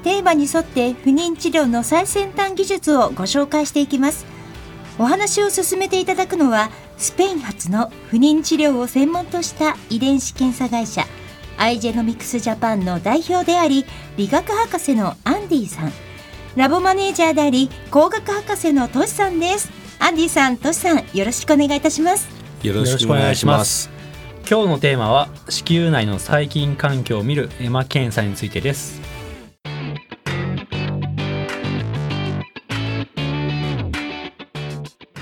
テーマに沿って不妊治療の最先端技術をご紹介していきます。お話を進めていただくのはスペイン発の不妊治療を専門とした遺伝子検査会社アイジェノミクスジャパンの代表であり理学博士のアンディさん。ラボマネージャーであり工学博士のトシさんです。アンディさんトシさんよろしくお願いいたします。よろしくお願いします。今日のテーマは子宮内の細菌環境を見るエマ検査についてです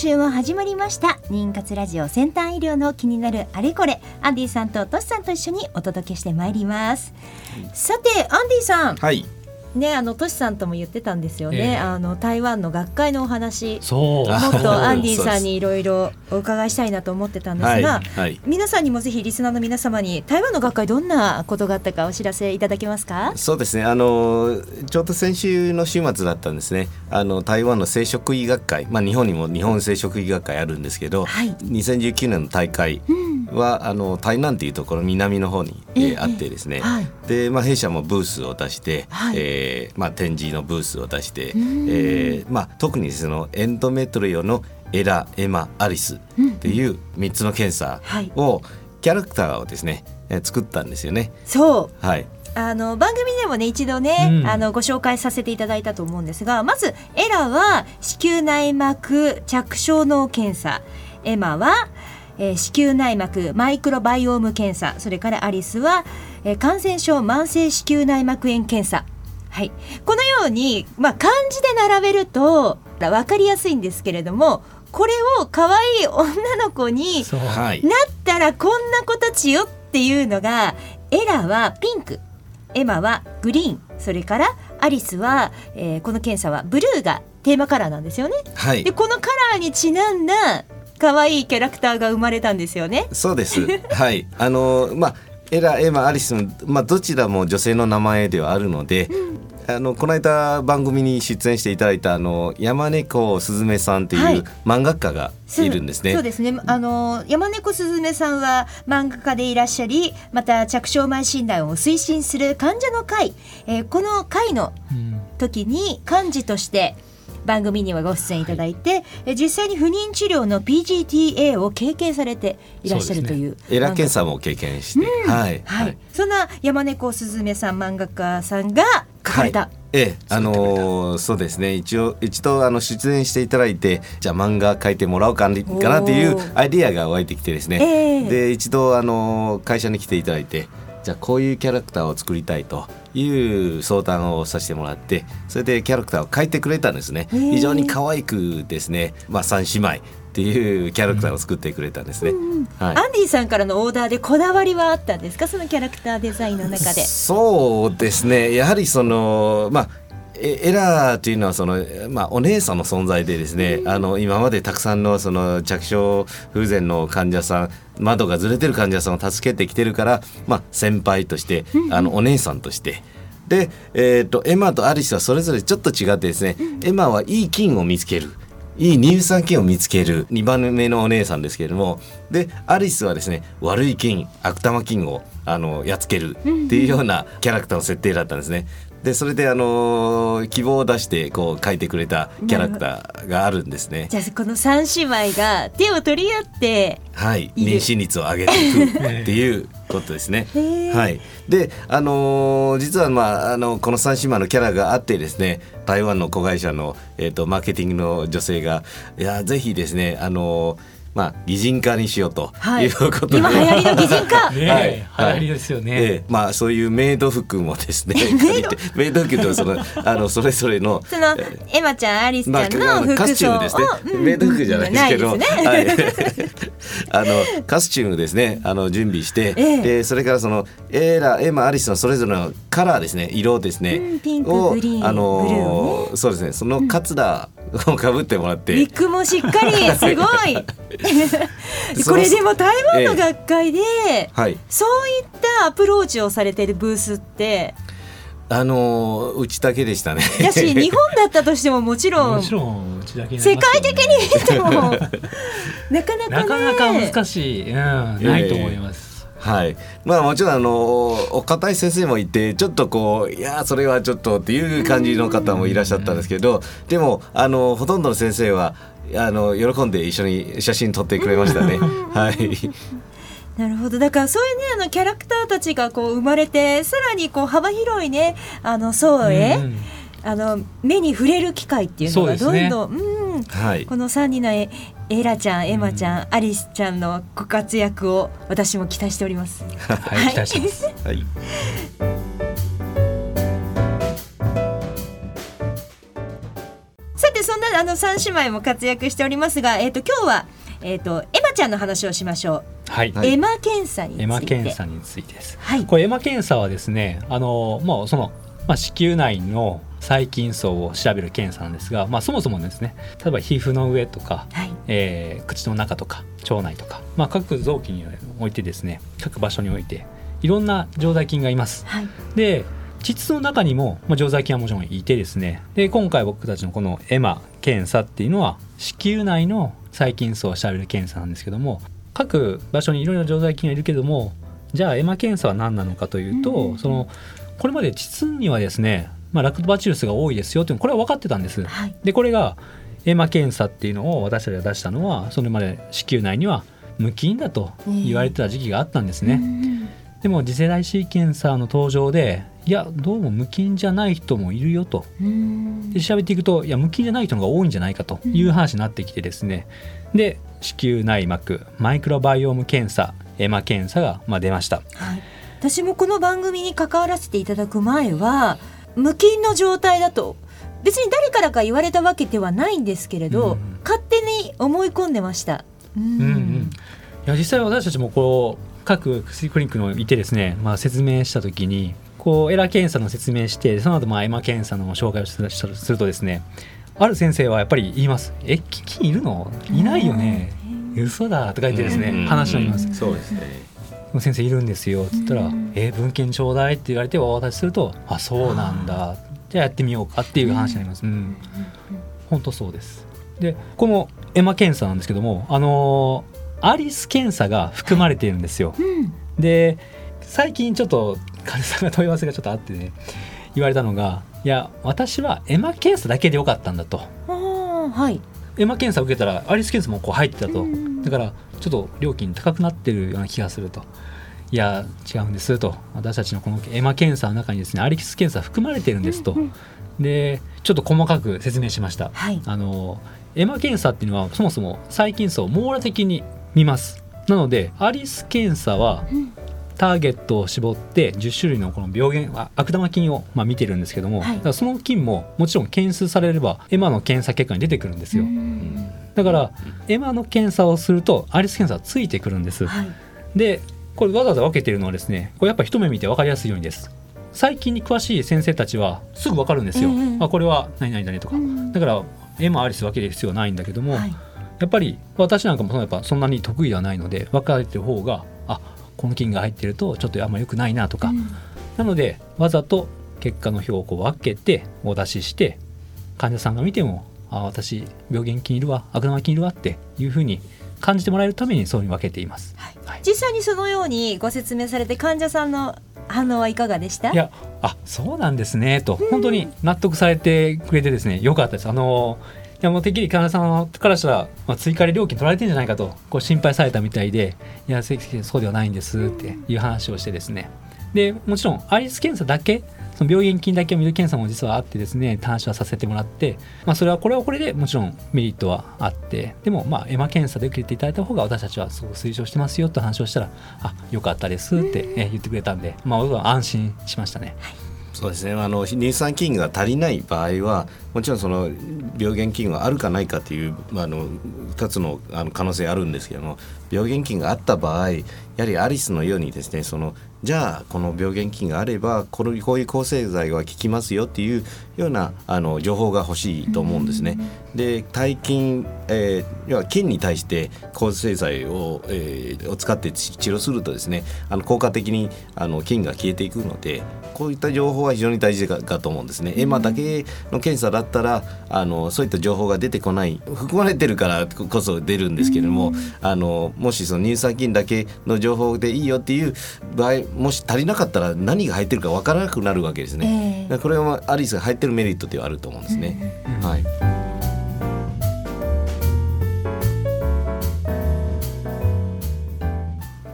週も始まりました。妊活ラジオ先端医療の気になるあれこれ。アンディさんとトシさんと一緒にお届けしてまいります。さてアンディさん。はいねあのトシさんとも言ってたんですよね、ええ。あの台湾の学会のお話そう。もっとアンディさんにいろいろお伺いしたいなと思ってたんですはいが、はい。皆さんにもぜひリスナーの皆様に台湾の学会どんなことがあったかお知らせいただけますか？そうですね。あのちょうど先週の週末だったんですね。あの台湾の生殖医学会、まあ、日本にも日本生殖医学会あるんですけど、はい。2019年の大会は、あの台南というところ南の方に、えーええあってですね、はい。で、まあ、弊社もブースを出して、はい。えーまあ、展示のブースを出して、ん。えーまあ、特にそのエンドメトリオのエラエマアリスっていう3つの検査はい。を、キャラクターをですね、えー作ったんですよね。そう。はい。あの番組でもね一度ね、うん。あのご紹介させていただいたと思うんですがまずエラは子宮内膜着床脳検査。エマは、えー子宮内膜マイクロバイオーム検査。それからアリスは、えー感染症慢性子宮内膜炎検査はい、このように、まあ、漢字で並べると分かりやすいんですけれどもこれを可愛い女の子になったらこんな子たちよっていうのがエラはピンクエマはグリーンそれからアリスは、えーこの検査はブルーがテーマカラーなんですよね。はいでこのカラーにちなんだ可愛いキャラクターが生まれたんですよね。そうです。はい。あのまあエラ、エマ、アリスもまあどちらも女性の名前ではあるので、あのこの間番組に出演していただいたあの山猫すずめさんとはいい。う漫画家がいるんですね。そうですね。あの山猫すずめさんは漫画家でいらっしゃり、また着床前診断を推進する患者の会、えーこの会のうん時に幹事として番組にはご出演いただいて、え実際に不妊治療の PGTA を経験されていらっしゃるというエラ検査査も経験して、はい、はい、そんな山猫すずめさん漫画家さんが書かれた、はいええ、あのーそうですね。一応一度あの出演していただいてじゃあ漫画描いてもらおうかなかなっていうアイディアが湧いてきてですね、ええ。で一度あのー会社に来ていただいてじゃあこういうキャラクターを作りたいという相談をさせてもらってそれでキャラクターを描いてくれたんですね。非常に可愛くですね、まあ、三姉妹っていうキャラクターを作ってくれたんですね、はい。アンディさんからのオーダーでこだわりはあったんですか？そのキャラクターデザインの中で。そうですね。やはりそのまあえエラーというのはその、まあ、お姉さんの存在でですね、あの今までたくさんのその着床不全の患者さん窓がずれてる患者さんを助けてきてるから、まあ、先輩として、あのお姉さんとして。で、えー、とエマとアリスはそれぞれちょっと違ってですね、エマはいい菌を見つけるいい乳酸菌を見つける。2番目のお姉さんですけれども。でアリスはですね悪い菌悪玉菌をあのやっつける。っていうようなキャラクターの設定だったんですね。でそれであの希望を出してこう書いてくれたキャラクターがあるんですね。じゃあこの三姉妹が手を取り合ってはい、妊娠率を上げていくっていうことですね。はい、で、あのー実は、まあ、あのこの三姉妹のキャラがあってですね台湾の子会社の、えー、とマーケティングの女性がいやぜひですね、あのーまあ、擬人化にしようとはい。いうことで、今流行りの擬人化。ねえ、はい。流行りですよね。ええ。まあそういうメイド服もですね。メイド？服とその あのそれぞれのそのエマちゃんアリスちゃんのまあカスチュー服装をムですね、うん。メイド服じゃないですけど、ね。はい、あのカスチュームですね。あの準備して、ええ。でそれからそのエラエマアリスのそれぞれのカラーですね。色ですね、うんピンクをグリーンあのブルーをそうですね。そのカツラをかぶってもらって、ウィッグもしっかりすごい。これでも台湾の学会で、はい。そういったアプローチをされているブースって。あのうちだけでしたね。やし日本だったとしてももちろん。もちろんうちだけ世界的に見ても。なかなかね。なかなか難しい、うん、ないと思います。はい、まあもちろんあのお堅い先生もいてちょっとこういやそれはちょっとっていう感じの方もいらっしゃったんですけどでもあのほとんどの先生はあの喜んで一緒に写真撮ってくれましたね。はい、なるほど。だからそういうねあのキャラクターたちがこう生まれてさらにこう幅広いねあの層へ、うん。あの目に触れる機会っていうのがどんどん、うん。はい。この3人のエエラちゃんエマちゃん、アリスちゃんのご活躍を私も期待しております。はい、期待してます。はいさてそんなあの3姉妹も活躍しておりますが、えっ、と今日はえっ、とエマちゃんの話をしましょう。はい、はいエマ検査について。エマ検査についてです。はい。これエマ検査はですね、あのもうそのまあ子宮内の細菌層を調べる検査なんですが、まあそもそもですね、例えば皮膚の上とか、はい。えー口の中とか腸内とか、まあ各臓器においてですね、各場所においていろんな常在菌がいます。はい。で膣の中にも、まあ、常在菌はもちろんいてですねで今回僕たちのこのエマ検査っていうのは子宮内の細菌層を調べる検査なんですけども各場所にいろいろ常在菌がいるけどもじゃあエマ検査は何なのかというと、うんそのこれまで膣にはですね、まあ、ラクトバチルスが多いですよっていうのこれは分かってたんです。はい。でこれがエマ検査っていうのを私たちが出したのはそれまで子宮内には無菌だと言われてた時期があったんですね。うんでも次世代シーケンサーの登場でいやどうも無菌じゃない人もいるよとうんで調べていくといや無菌じゃない人の方が多いんじゃないかという話になってきてですね、で子宮内膜マイクロバイオーム検査エマ検査がまあ出ましたはい。私もこの番組に関わらせていただく前は無菌の状態だと。別に誰からか言われたわけではないんですけれど、うん。勝手に思い込んでました。うんうん。うん。いや実際私たちもこう各薬クリニックのいてですね、まあ、説明した時にこうエラ検査の説明してその後まあエマ検査の紹介をするするとですねある先生はやっぱり言います「え菌いるの？いないよね。嘘だ」とか言ってですね、うん。話になります。そうですね。先生いるんですよっつったらうん「え文献ちょうだい」って言われてお渡しすると「あそうなんだ。じゃあやってみようか」っていう話になります。うん。本当そうです。でこのエマ検査なん。ですけどもあのーアリス検査が含まれているん。ですよ。うん。で最近ちょっと患者さん。が問い合わせがちょっとあってね言われたのが「いや私はエマ検査だけでよかったん。だ」と。はい。エマ検査を受けたらアリス検査もこう入ってたと、うん。だからちょっと料金高くなってるような気がすると。いや違うんですと。私たちのこのエマ検査の中にですねアリス検査含まれてるんですと、うんでちょっと細かく説明しました。はい。あのエマ検査っていうのはそもそも細菌層を網羅的に見ます。なのでアリス検査はうん。ターゲットを絞って10種類のこの病原あ悪玉菌をまあ見てるんですけども、はい。だからその菌ももちろん検出されればエマの検査結果に出てくるんですよ、うんだからエマの検査をするとアリス検査はついてくるんです、はい。でこれわざわざ分けてるのはですねこれやっぱ一目見て分かりやすいようにです。最近に詳しい先生たちはすぐ分かるんですよ、うんうんあこれは何々だねとか、うんだからエマアリス分ける必要はないんだけども、はい。やっぱり私なんかもそのやっぱそんなに得意ではないので分かれてる方があこの菌が入ってるとちょっとあんまり良くないなとか、うん。なのでわざと結果の表をこう分けてお出しして患者さんが見てもあ私病原菌いるわ悪玉菌いるわっていうふうに感じてもらえるためにそうに分けています。はい。はい。実際にそのようにご説明されて患者さんの反応はいかがでした？いやあそうなんですねと。本当に納得されてくれてですねよかったです。あのやもうてっきり患者さんからしたら、まあ、追加で料金取られてるんじゃないかとこう心配されたみたいでいやそうではないんですっていう話をしてですね。でもちろんアリス検査だけその病原菌だけを見る検査も実はあってですね探査させてもらって、まあ、それはこれはこれでもちろんメリットはあってでもまあエマ検査で受けていただいた方が私たちはすごく推奨してますよと話をしたらあよかったですって言ってくれたんで、まあ、安心しましたね。はい。そうですね。あの乳酸菌が足りない場合はもちろんその病原菌があるかないかっていう、まあ、あの2つのあの可能性あるんですけども病原菌があった場合やはりアリスのようにですねそのじゃあこの病原菌があればこのこういう抗生剤は効きますよっていうようなあの情報が欲しいと思うんですね。で細菌、えー、要は菌に対して抗生剤を,、えー、を使って治療するとですねあの効果的にあの菌が消えていくのでこういった情報は非常に大事かと思うんですね。エマだけの検査だったらあのそういった情報が出てこない含まれてるからこそ出るんですけれども、あのもしその乳酸菌だけの情報でいいよっていう場合もし足りなかったら何が入ってるか分からなくなるわけですね。えー、これはアリスが入ってるメリットではあると思うんですね。うん、はい。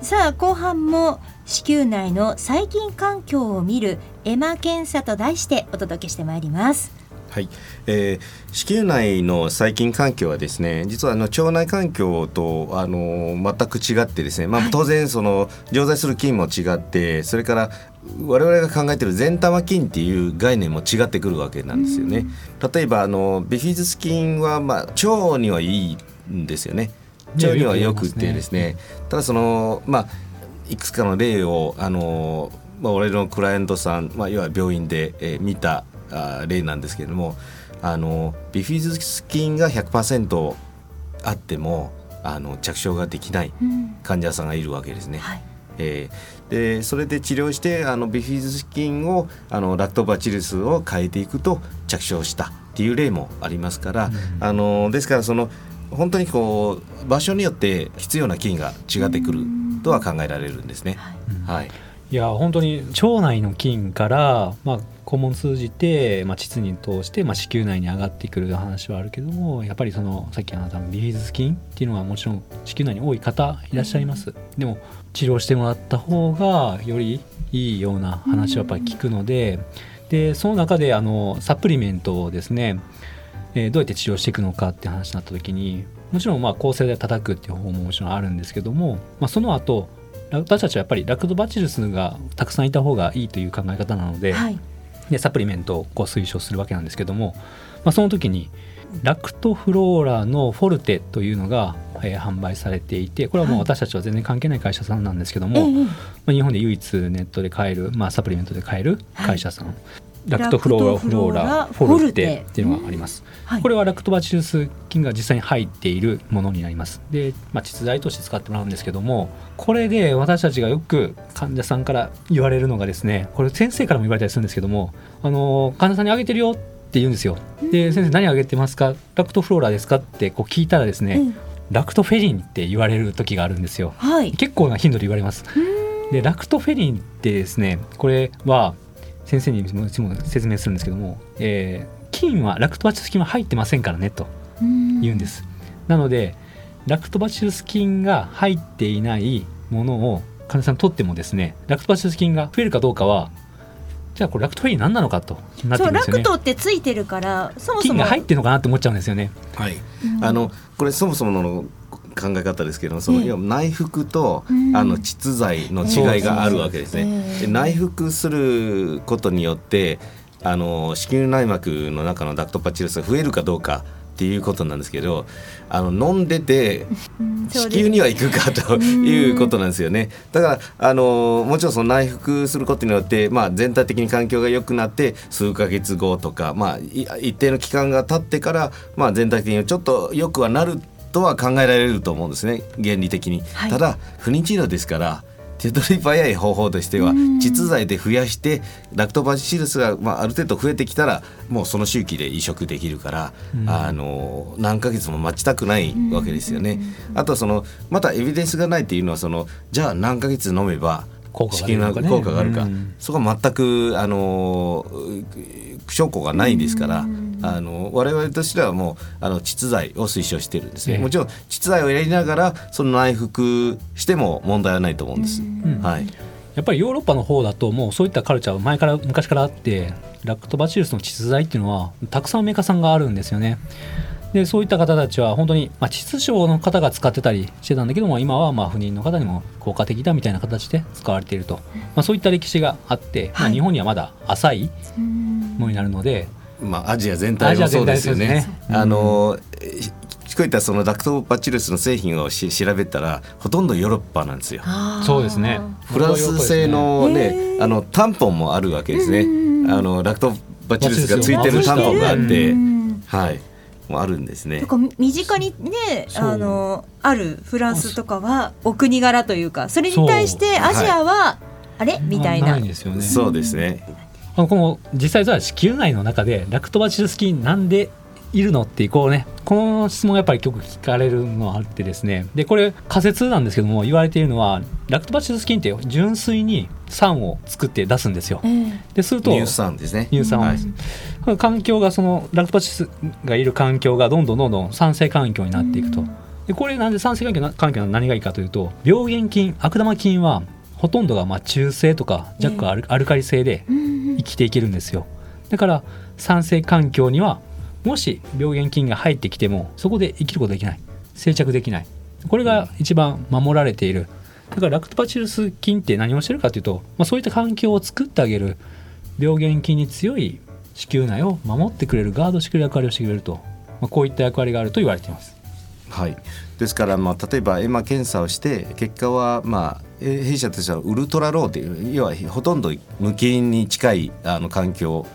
さあ後半も子宮内の細菌環境を見るエマ検査と題してお届けしてまいります。はい、えー、子宮内の細菌環境はですね実はあの腸内環境とあの全く違ってですね、まあ、当然その常在する菌も違ってそれから我々が考えている善玉菌っていう概念も違ってくるわけなんですよね。例えばあのビフィズス菌はまあ腸にはいいんですよね。腸にはよくてですね、ただそのまあいくつかの例をあのまあ、俺のクライアントさん、まあ、要は病院で、えー、見たあ例なんですけれどもあのビフィズス菌が100%あってもあの着床ができない患者さんがいるわけですね。うん。はい、えー、でそれで治療してあのビフィズス菌をあのラクトバチルスを変えていくと着床したっていう例もありますから、うん、あのですからその本当にこう場所によって必要な菌が違ってくるとは考えられるんですね。はい、はいいや本当に腸内の菌から、まあ、肛門通じて、まあ、膣に通して、まあ、子宮内に上がってくる話はあるけどもやっぱりそのさっきあなたのビフィズス菌っていうのはもちろん子宮内に多い方いらっしゃいます、でも治療してもらった方がよりいいような話はやっぱり聞くのででその中であのサプリメントをですね、えー、どうやって治療していくのかって話になった時にもちろんまあ抗生で叩くっていう方法ももちろんあるんですけども、まあ、その後私たちはやっぱりラクトバチルスがたくさんいた方がいいという考え方なのではい、でサプリメントをこう推奨するわけなんですけども、まあ、その時にラクトフローラのフォルテというのが、えー、販売されていてこれはもう私たちは全然関係ない会社さんなんですけども、はい、まあ、日本で唯一ネットで買える、まあ、サプリメントで買える会社さん、はいラクトフローラフローラフォルテっていうのがあります、はい、これはラクトバチルス菌が実際に入っているものになります。で、まあ、膣剤として使ってもらうんですけどもこれで私たちがよく患者さんから言われるのがですねこれ先生からも言われたりするんですけどもあの患者さんにあげてるよって言うんですよ。で先生何あげてますか？ラクトフローラですか？ってこう聞いたらですね、うん、ラクトフェリンって言われる時があるんですよ、はい、結構な頻度で言われます。でラクトフェリンってですねこれは先生にも説明するんですけども、えー、菌はラクトバチルス菌は入ってませんからねと言うんです。なのでラクトバチルス菌が入っていないものを患者さん取ってもですねラクトバチルス菌が増えるかどうかはじゃあこれラクトフェリー何なのかとなってくるんですよね。ラクトってついてるからそもそも菌が入ってるのかなって思っちゃうんですよね。はい。あのこれそもそもの考え方ですけどその、要は内服と、あの膣剤の違いがあるわけですね。で内服することによってあの子宮内膜の中のダクトパチルスが増えるかどうかっていうことなんですけどあの飲んでて子宮には行くかということなんですよね。だからあのもちろんその内服することによって、まあ、全体的に環境が良くなって数ヶ月後とか、まあ、一定の期間が経ってから、まあ、全体的にちょっと良くはなるとは考えられると思うんですね原理的に、はい、ただ不妊治療ですから手取り早い方法としては膣剤で増やしてラクトバシルスが、まあ、ある程度増えてきたらもうその周期で移植できるから、あの何ヶ月も待ちたくないわけですよね。あとそのまたエビデンスがないっていうのはそのじゃあ何ヶ月飲めば効果があるか、ね、効果があるか、そこは全くあの証拠がないですから。ああの我々としてはもうあの窒剤を推奨してるんですね、ええ。もちろん窒剤をやりながらその内服しても問題はないと思うんです、ん。はい。やっぱりヨーロッパの方だともうそういったカルチャーは前から昔からあってラクトバチルスの窒剤っていうのはたくさんメーカーさんがあるんですよね。でそういった方たちは本当に、まあ、窒症の方が使ってたりしてたんだけども今はまあ不妊の方にも効果的だみたいな形で使われていると、まあ、そういった歴史があって、まあ、はい。日本にはまだ浅いうんものになるので、まあ、アジア全体もそうですよね。ね。あのえ聞こえたそのラクトバチルスの製品をし調べたらほとんどヨーロッパなんですよ。そうですね。フランス製のへね。ーあのタンポンもあるわけですね。うんあのラクトバチルスがついてるタンポンがあってうんはい。もうあるんですね。とか身近にねあのあるフランスとかはお国柄というかそれに対してアジアは、あれ？みたいな。ないんですよね。そうですねこの実際は子宮内の中でラクトバチルス菌なんでいるのってこうねこの質問がやっぱりよく聞かれるのがあってですね。でこれ仮説なんですけども言われているのはラクトバチルス菌って純粋に酸を作って出すんですよ。ええ。ですると乳酸ですね。乳酸をはい。環境がそのラクトバチルスがいる環境がどんどんどんどん酸性環境になっていくと。でこれなんで酸性環境な環境の何がいいかというと病原菌悪玉菌はほとんどがまあ中性とか若干アル,、アルカリ性でうん生きていけるんですよ。だから酸性環境にはもし病原菌が入ってきてもそこで生きることできない。生着できない。これが一番守られている。だからラクトバチルス菌って何をしてるかというと、まあ、そういった環境を作ってあげる。病原菌に強い子宮内を守ってくれるガードしてくれる役割をしてくれると、まあ、こういった役割があると言われています。はい、ですから、まあ、例えばエマ検査をして結果は、まあ、弊社としてはウルトラローという要はほとんど無菌に近いあの環境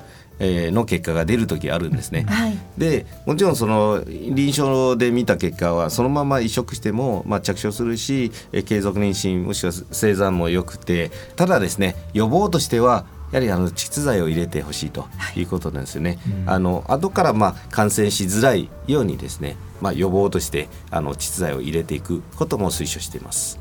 えーの結果が出る時あるんですね。はいでもちろんその臨床で見た結果はそのまま移植しても、まあ、着床するし、えー継続妊娠もしくは生産も良くてただですね予防としてはやはりあの窒剤を入れてほしいということなんですよね。うんあの後からまあ感染しづらいようにですね、まあ、予防としてあの窒剤を入れていくことも推奨しています。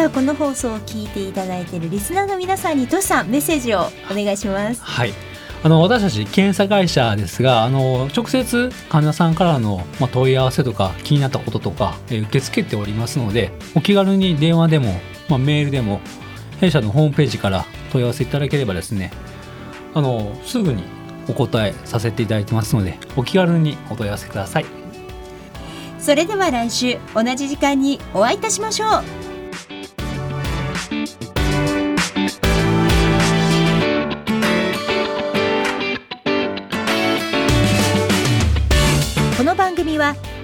さあこの放送を聞いていただいているリスナーの皆さんにトシさんメッセージをお願いします。はい。あの私たち検査会社ですがあの直接患者さんからの、まあ、問い合わせとか気になったこととか、えー受け付けておりますのでお気軽に電話でも、まあ、メールでも弊社のホームページから問い合わせいただければですねあのすぐにお答えさせていただいてますのでお気軽にお問い合わせください。それでは来週同じ時間にお会いいたしましょう